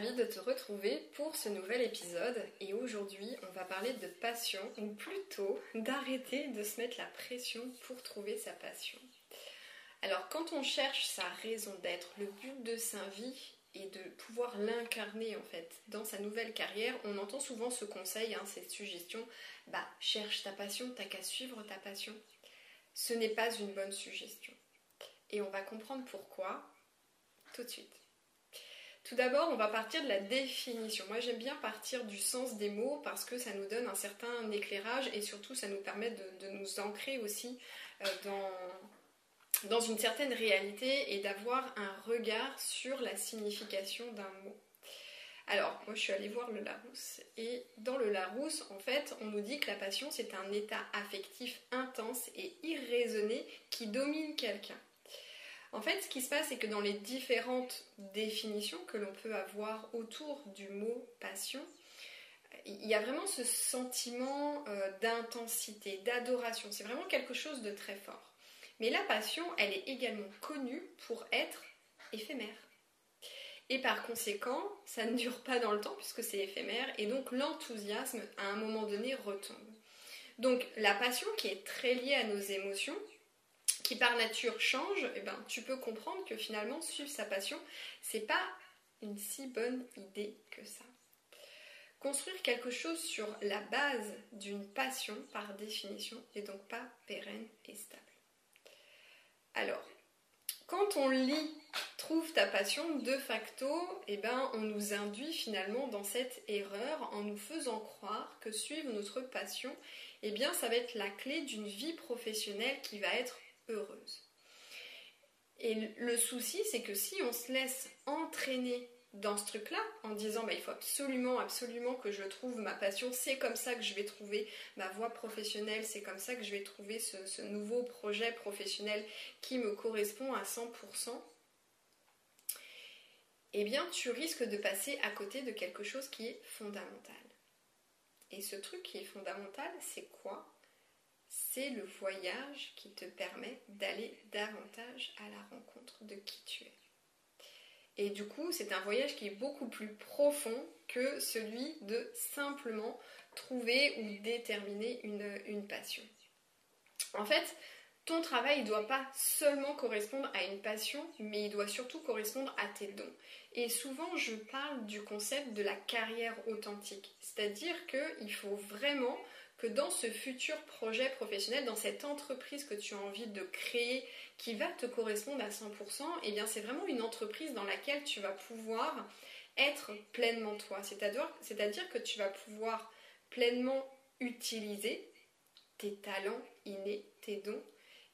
de te retrouver pour ce nouvel épisode et aujourd'hui on va parler de passion ou plutôt d'arrêter de se mettre la pression pour trouver sa passion. Alors quand on cherche sa raison d'être, le but de sa vie et de pouvoir l'incarner en fait dans sa nouvelle carrière, on entend souvent ce conseil, hein, cette suggestion, bah cherche ta passion, t'as qu'à suivre ta passion. Ce n'est pas une bonne suggestion. Et on va comprendre pourquoi tout de suite. Tout d'abord, on va partir de la définition. Moi, j'aime bien partir du sens des mots parce que ça nous donne un certain éclairage et surtout, ça nous permet de, nous ancrer aussi euh, dans, dans une certaine réalité et d'avoir un regard sur la signification d'un mot. Alors, moi je suis allée voir le Larousse et dans le Larousse, en fait, on nous dit que la passion c'est un état affectif intense et irraisonné qui domine quelqu'un. En fait, ce qui se passe, c'est que dans les différentes définitions que l'on peut avoir autour du mot passion, il y a vraiment ce sentiment euh, d'intensité, d'adoration. C'est vraiment quelque chose de très fort. Mais la passion, elle est également connue pour être éphémère. Et par conséquent, ça ne dure pas dans le temps puisque c'est éphémère et donc l'enthousiasme à un moment donné retombe. Donc la passion qui est très liée à nos émotions, qui par nature change, eh ben, tu peux comprendre que finalement suivre sa passion, c'est pas une si bonne idée que ça. Construire quelque chose sur la base d'une passion, par définition, n'est donc pas pérenne et stable. Alors, quand on lit Trouve ta passion, de facto, eh ben, on nous induit finalement dans cette erreur en nous faisant croire que suivre notre passion, eh bien, ça va être la clé d'une vie professionnelle qui va être heureuse. Et le souci, c'est que si on se laisse entraîner dans ce truc-là, en disant bah, il faut absolument, absolument que je trouve ma passion, c'est comme ça que je vais trouver ma voie professionnelle, c'est comme ça que je vais trouver ce, nouveau projet professionnel qui me correspond à 100%, eh bien tu risques de passer à côté de quelque chose qui est fondamental. Et ce truc qui est fondamental, c'est quoi? C'est le voyage qui te permet d'aller davantage à la rencontre de qui tu es. Et du coup, c'est un voyage qui est beaucoup plus profond que celui de simplement trouver ou déterminer une, passion. En fait, ton travail ne doit pas seulement correspondre à une passion, mais il doit surtout correspondre à tes dons. Et souvent, je parle du concept de la carrière authentique. C'est-à-dire qu'il faut vraiment que dans ce futur projet professionnel, dans cette entreprise que tu as envie de créer qui va te correspondre à 100%, et eh bien c'est vraiment une entreprise dans laquelle tu vas pouvoir être pleinement toi. C'est-à-dire que tu vas pouvoir pleinement utiliser tes talents innés, tes dons,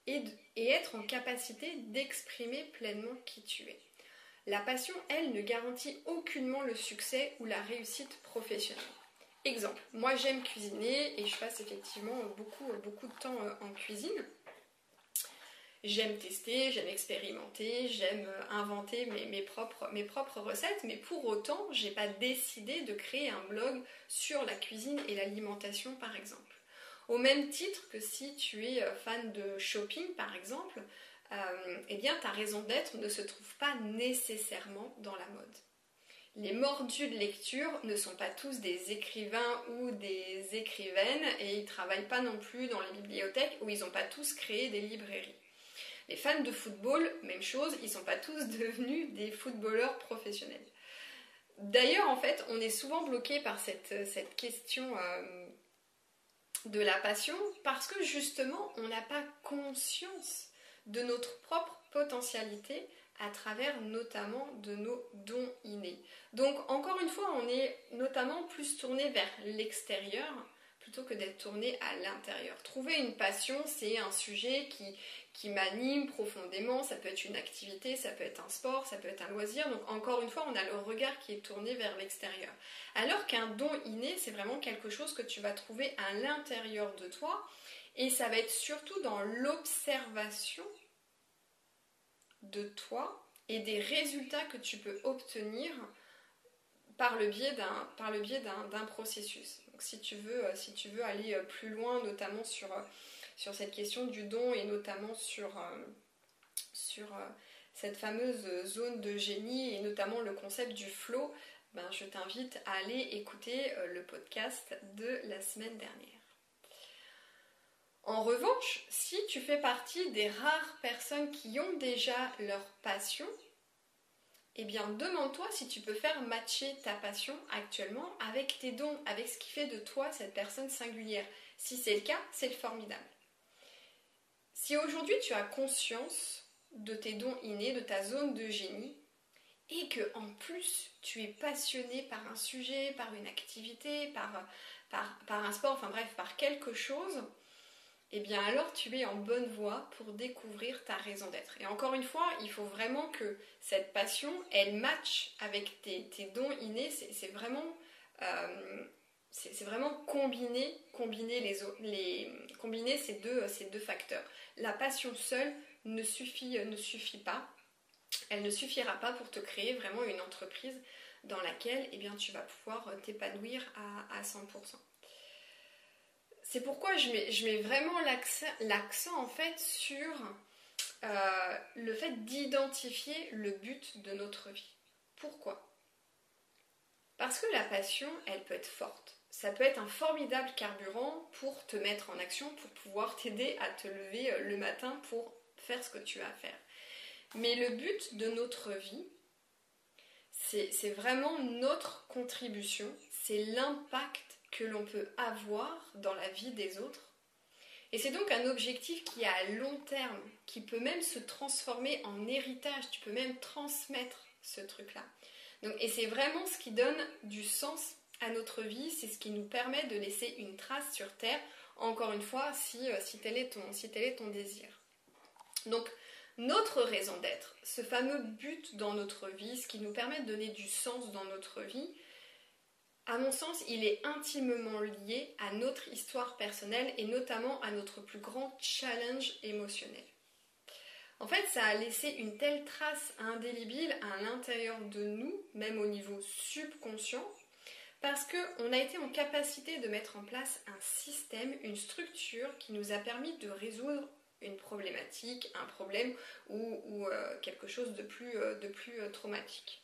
et, et être en capacité d'exprimer pleinement qui tu es. La passion, elle, ne garantit aucunement le succès ou la réussite professionnelle. Exemple, moi j'aime cuisiner et je passe effectivement beaucoup, de temps euh, en cuisine. J'aime tester, j'aime expérimenter, j'aime euh, inventer mes, propres, mes propres recettes, mais pour autant, j'ai pas décidé de créer un blog sur la cuisine et l'alimentation par exemple. Au même titre que si tu es euh, fan de shopping par exemple, eh bien ta raison d'être ne se trouve pas nécessairement dans la mode. Les mordus de lecture ne sont pas tous des écrivains ou des écrivaines et ils ne travaillent pas non plus dans les bibliothèques où ils n'ont pas tous créé des librairies. Les fans de football, même chose, ils sont pas tous devenus des footballeurs professionnels. D'ailleurs, en fait, on est souvent bloqué par cette, question euh, de la passion parce que justement, on n'a pas conscience de notre propre potentialité à travers notamment de nos dons innés. Donc encore une fois, on est notamment plus tourné vers l'extérieur plutôt que d'être tourné à l'intérieur. Trouver une passion, c'est un sujet qui, qui m'anime profondément, ça peut être une activité, ça peut être un sport, ça peut être un loisir, donc encore une fois, on a le regard qui est tourné vers l'extérieur. Alors qu'un don inné, c'est vraiment quelque chose que tu vas trouver à l'intérieur de toi, et ça va être surtout dans l'observation de toi et des résultats que tu peux obtenir par le biais d'un, processus. Donc si tu, veux, euh, aller euh, plus loin, notamment sur, euh, sur cette question du don et notamment sur, cette fameuse zone de génie et notamment le concept du flow, ben, je t'invite à aller écouter le podcast de la semaine dernière. En revanche, si tu fais partie des rares personnes qui ont déjà leur passion, eh bien demande-toi si tu peux faire matcher ta passion actuellement avec tes dons, avec ce qui fait de toi cette personne singulière. Si c'est le cas, c'est formidable. Si aujourd'hui tu as conscience de tes dons innés, de ta zone de génie, et que en plus tu es passionné par un sujet, par une activité, par, par, un sport, enfin bref, par quelque chose, eh bien alors tu es en bonne voie pour découvrir ta raison d'être. Et encore une fois, il faut vraiment que cette passion, elle matche avec tes, dons innés. C'est vraiment, euh, vraiment combiner, les, combiner ces, deux, facteurs. La passion seule ne suffit, ne suffit pas elle ne suffira pas pour te créer vraiment une entreprise dans laquelle eh tu vas pouvoir t'épanouir à, 100%. C'est pourquoi je mets, vraiment l'accent en fait sur euh, le fait d'identifier le but de notre vie. Pourquoi? Parce que la passion, elle peut être forte. Ça peut être un formidable carburant pour te mettre en action, pour pouvoir t'aider à te lever le matin pour faire ce que tu as à faire. Mais le but de notre vie, c'est vraiment notre contribution, c'est l'impact que l'on peut avoir dans la vie des autres. Et c'est donc un objectif qui est à long terme, qui peut même se transformer en héritage, tu peux même transmettre ce truc-là. et c'est vraiment ce qui donne du sens à notre vie, c'est ce qui nous permet de laisser une trace sur Terre, encore une fois, si, euh, si, tel, est ton, si tel est ton désir. Donc notre raison d'être, ce fameux but dans notre vie, ce qui nous permet de donner du sens dans notre vie, à mon sens, il est intimement lié à notre histoire personnelle et notamment à notre plus grand challenge émotionnel. En fait, ça a laissé une telle trace indélébile à l'intérieur de nous, même au niveau subconscient, parce qu'on a été en capacité de mettre en place un système, une structure qui nous a permis de résoudre une problématique, un problème ou, euh, quelque chose de plus, euh, de plus euh, traumatique.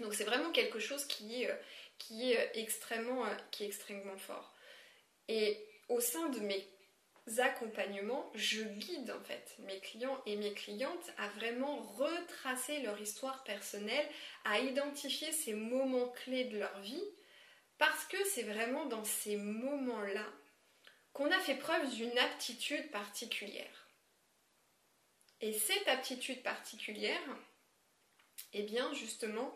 Donc c'est vraiment quelque chose qui est, qui est, extrêmement, qui est extrêmement fort. Et au sein de mes accompagnements, je guide en fait mes clients et mes clientes à vraiment retracer leur histoire personnelle, à identifier ces moments clés de leur vie, parce que c'est vraiment dans ces moments-là qu'on a fait preuve d'une aptitude particulière. Et cette aptitude particulière, eh bien justement,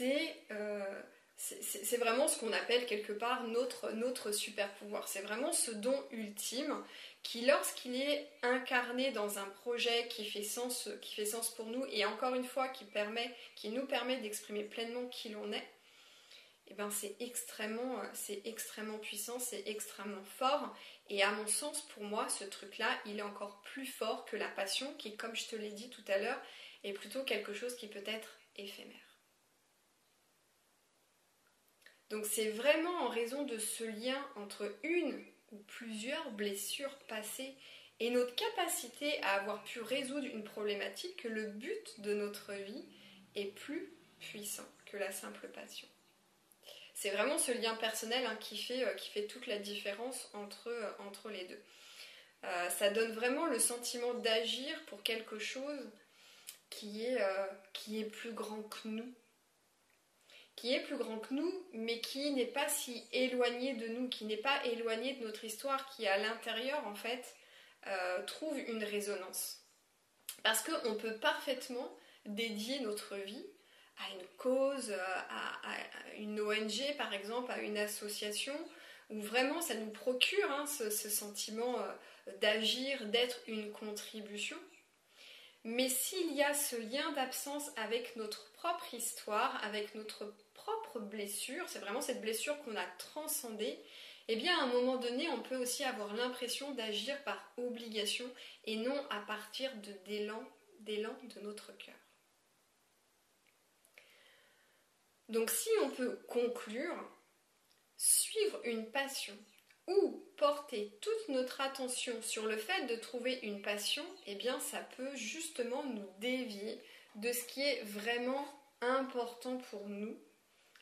euh, c'est vraiment ce qu'on appelle quelque part notre, super pouvoir. C'est vraiment ce don ultime qui, lorsqu'il est incarné dans un projet qui fait sens, qui fait sens pour nous, et encore une fois qui, nous permet d'exprimer pleinement qui l'on est, eh ben c'est extrêmement, c'est extrêmement puissant, c'est extrêmement fort. Et à mon sens, pour moi, ce truc-là, il est encore plus fort que la passion, qui, comme je te l'ai dit tout à l'heure, est plutôt quelque chose qui peut être éphémère. Donc c'est vraiment en raison de ce lien entre une ou plusieurs blessures passées et notre capacité à avoir pu résoudre une problématique que le but de notre vie est plus puissant que la simple passion c'est vraiment ce lien personnel hein, qui, fait, euh, qui fait toute la différence entre, euh, entre les deux. Euh, ça donne vraiment le sentiment d'agir pour quelque chose qui est, qui est plus grand que nous. Qui est plus grand que nous, mais qui n'est pas si éloigné de nous, qui n'est pas éloigné de notre histoire, qui à l'intérieur, en fait, trouve une résonance. Parce qu'on peut parfaitement dédier notre vie à une cause, à, une ONG par exemple, à une association, où vraiment ça nous procure hein, ce, sentiment euh, d'agir, d'être une contribution. Mais s'il y a ce lien d'absence avec notre propre histoire, avec notre propre blessure, c'est vraiment cette blessure qu'on a transcendée, eh bien à un moment donné, on peut aussi avoir l'impression d'agir par obligation et non à partir d'élan de notre cœur. Donc si on peut conclure, suivre une passion ou porter toute notre attention sur le fait de trouver une passion, eh bien ça peut justement nous dévier de ce qui est vraiment important pour nous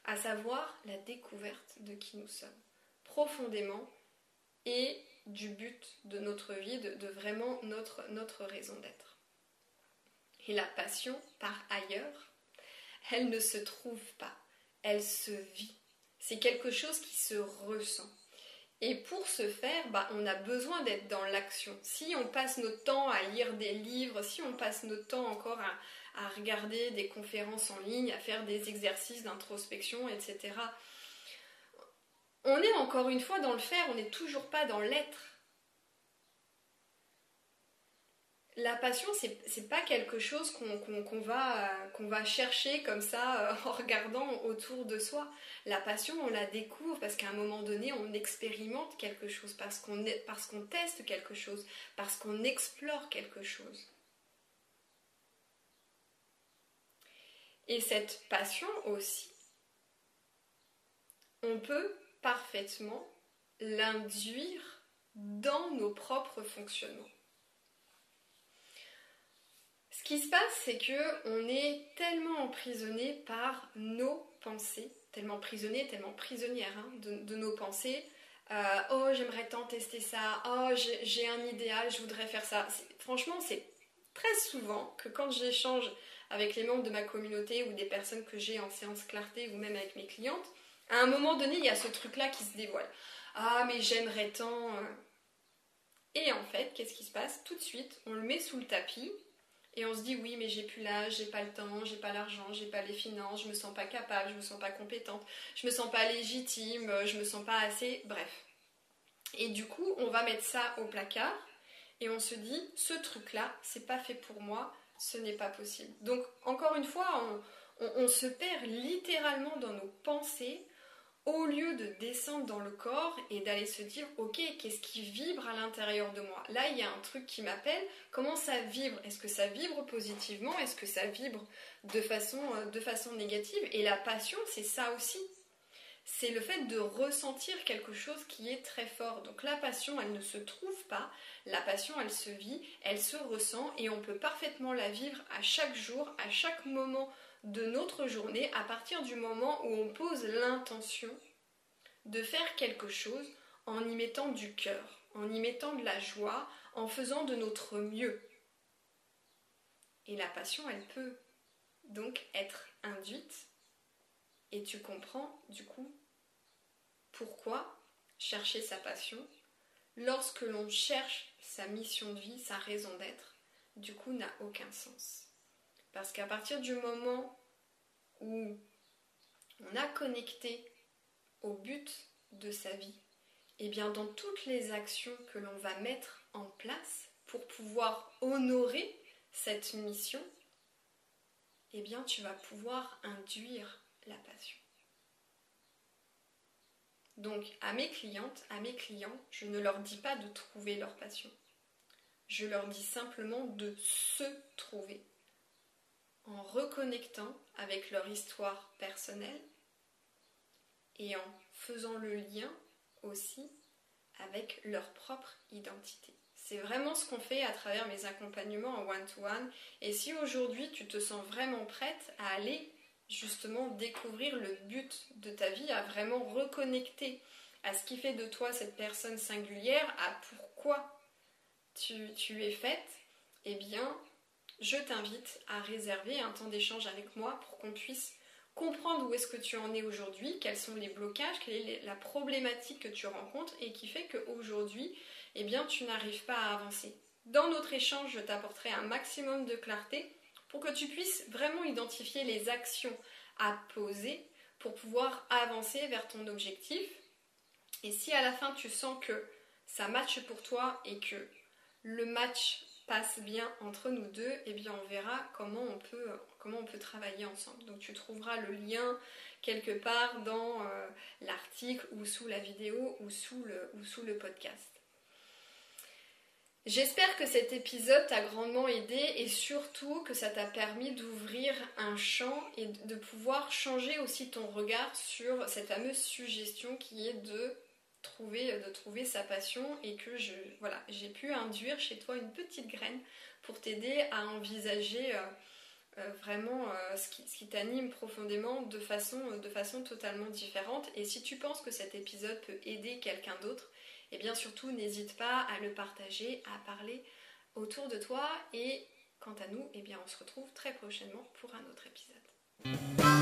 à savoir la découverte de qui nous sommes, profondément, et du but de notre vie, de, vraiment notre, notre raison d'être. Et la passion, par ailleurs, elle ne se trouve pas, elle se vit. C'est quelque chose qui se ressent. Et pour ce faire, bah, on a besoin d'être dans l'action. Si on passe notre temps à lire des livres, si on passe notre temps encore à, à regarder des conférences en ligne, à faire des exercices d'introspection, etc., on est encore une fois dans le faire, on n'est toujours pas dans l'être. La passion, c'est pas quelque chose qu'on va, chercher comme ça euh, en regardant autour de soi. La passion, on la découvre parce qu'à un moment donné, on expérimente quelque chose, parce qu'on teste quelque chose, parce qu'on explore quelque chose. Et cette passion aussi, on peut parfaitement l'induire dans nos propres fonctionnements. Ce qui se passe, c'est que on est tellement emprisonné par nos pensées, tellement emprisonné, tellement prisonnière hein, de, nos pensées. Euh, oh, j'aimerais tant tester ça. Oh, j'ai un idéal, je voudrais faire ça. Franchement, c'est très souvent que quand j'échange avec les membres de ma communauté ou des personnes que j'ai en séance clarté ou même avec mes clientes, à un moment donné, il y a ce truc-là qui se dévoile. Ah, mais j'aimerais tant. Euh. Et en fait, qu'est-ce qui se passe? Tout de suite, on le met sous le tapis et on se dit oui, mais j'ai plus l'âge, j'ai pas le temps, j'ai pas l'argent, j'ai pas les finances, je me sens pas capable, je me sens pas compétente, je me sens pas légitime, je me sens pas assez. Bref. Et du coup, on va mettre ça au placard et on se dit ce truc-là, c'est pas fait pour moi, ce n'est pas possible. Donc, encore une fois, on se perd littéralement dans nos pensées au lieu de descendre dans le corps et d'aller se dire ok qu'est-ce qui vibre à l'intérieur de moi? Là il y a un truc qui m'appelle. Comment ça vibre? Est-ce que ça vibre positivement? Est-ce que ça vibre de façon, euh, de façon négative? Et la passion c'est ça aussi. C'est le fait de ressentir quelque chose qui est très fort. Donc la passion elle ne se trouve pas. La passion elle se vit elle se ressent et on peut parfaitement la vivre à chaque jour à chaque moment de notre journée à partir du moment où on pose l'intention de faire quelque chose en y mettant du cœur, en y mettant de la joie, en faisant de notre mieux. Et la passion, elle peut donc être induite et tu comprends du coup pourquoi chercher sa passion lorsque l'on cherche sa mission de vie, sa raison d'être, du coup n'a aucun sens. Parce qu'à partir du moment où on a connecté au but de sa vie, et eh bien dans toutes les actions que l'on va mettre en place pour pouvoir honorer cette mission, eh bien tu vas pouvoir induire la passion. Donc à mes clientes, à mes clients, je ne leur dis pas de trouver leur passion. Je leur dis simplement de se trouver en reconnectant avec leur histoire personnelle et en faisant le lien aussi avec leur propre identité. C'est vraiment ce qu'on fait à travers mes accompagnements en one-to-one. Et si aujourd'hui tu te sens vraiment prête à aller justement découvrir le but de ta vie, à vraiment reconnecter à ce qui fait de toi cette personne singulière, à pourquoi tu, tu es faite, eh bien, je t'invite à réserver un temps d'échange avec moi pour qu'on puisse comprendre où est-ce que tu en es aujourd'hui, quels sont les blocages, quelle est la problématique que tu rencontres et qui fait qu'aujourd'hui, eh bien, tu n'arrives pas à avancer. Dans notre échange, je t'apporterai un maximum de clarté pour que tu puisses vraiment identifier les actions à poser pour pouvoir avancer vers ton objectif. Et si à la fin tu sens que ça matche pour toi et que le match passe bien entre nous deux, et eh bien on verra comment on peut, comment on peut travailler ensemble. Donc tu trouveras le lien quelque part dans euh, l'article ou sous la vidéo ou sous le, ou sous le podcast. J'espère que cet épisode t'a grandement aidé et surtout que ça t'a permis d'ouvrir un champ et de pouvoir changer aussi ton regard sur cette fameuse suggestion qui est de trouver, de trouver sa passion et que je, voilà, j'ai pu induire chez toi une petite graine pour t'aider à envisager euh, euh, vraiment euh, ce qui, t'anime profondément de façon, de façon totalement différente. Et si tu penses que cet épisode peut aider quelqu'un d'autre, et eh bien surtout n'hésite pas à le partager, à parler autour de toi. Et quant à nous, et eh bien on se retrouve très prochainement pour un autre épisode.